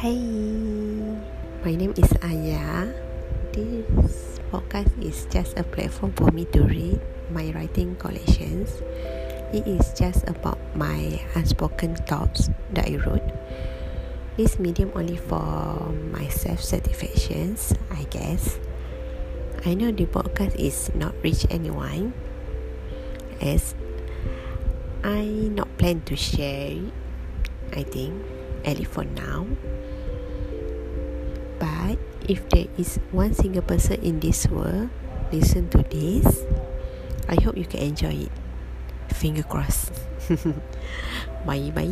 Hi, my name is Aya. This podcast is just a platform for me to read my writing collections. It is just about my unspoken thoughts that I wrote. This medium only for my self satisfactions, I guess. I know the podcast is not reach anyone, as I not plan to share. I think, for now. But if there is one single person in this world listen to this, I hope you can enjoy it. Finger crossed. bye bye.